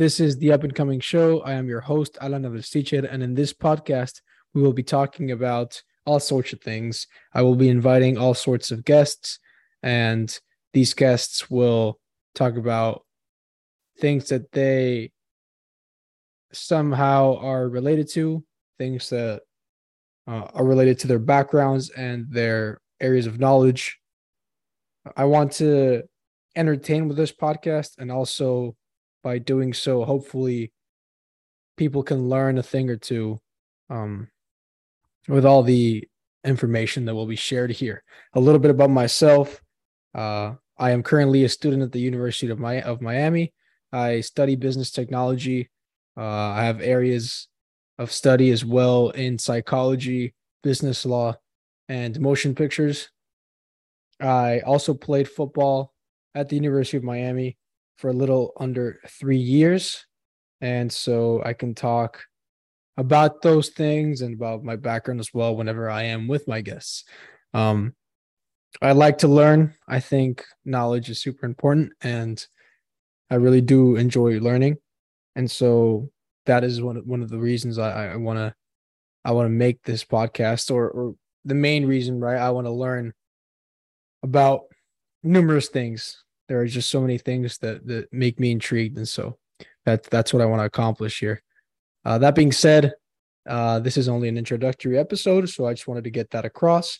This is the up and coming show. I am your host, Alan Teacher, and in this podcast, we will be talking about all sorts of things. I will be inviting all sorts of guests, and these guests will talk about things that they somehow are related to, things that uh, are related to their backgrounds and their areas of knowledge. I want to entertain with this podcast and also by doing so hopefully people can learn a thing or two um, with all the information that will be shared here. A little bit about myself. Uh, i am currently a student at the university of, Mi- of miami. I study business technology. Uh, i have areas of study as well in psychology business law and motion pictures. I also played football at the University of Miami for a little under three years. And so I can talk about those things and about my background as well whenever I am with my guests. Um, I like to learn. I think knowledge is super important and I really do enjoy learning. And so that is one of, one of the reasons I, I want to I want to make this podcast or or the main reason, right? I want to learn about numerous things. There are just so many things that that make me intrigued, and so that's that's what I want to accomplish here. Uh, that being said, uh, this is only an introductory episode, so I just wanted to get that across,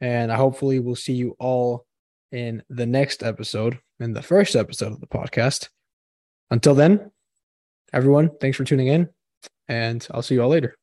and I hopefully will see you all in the next episode, in the first episode of the podcast. Until then, everyone, thanks for tuning in, and I'll see you all later.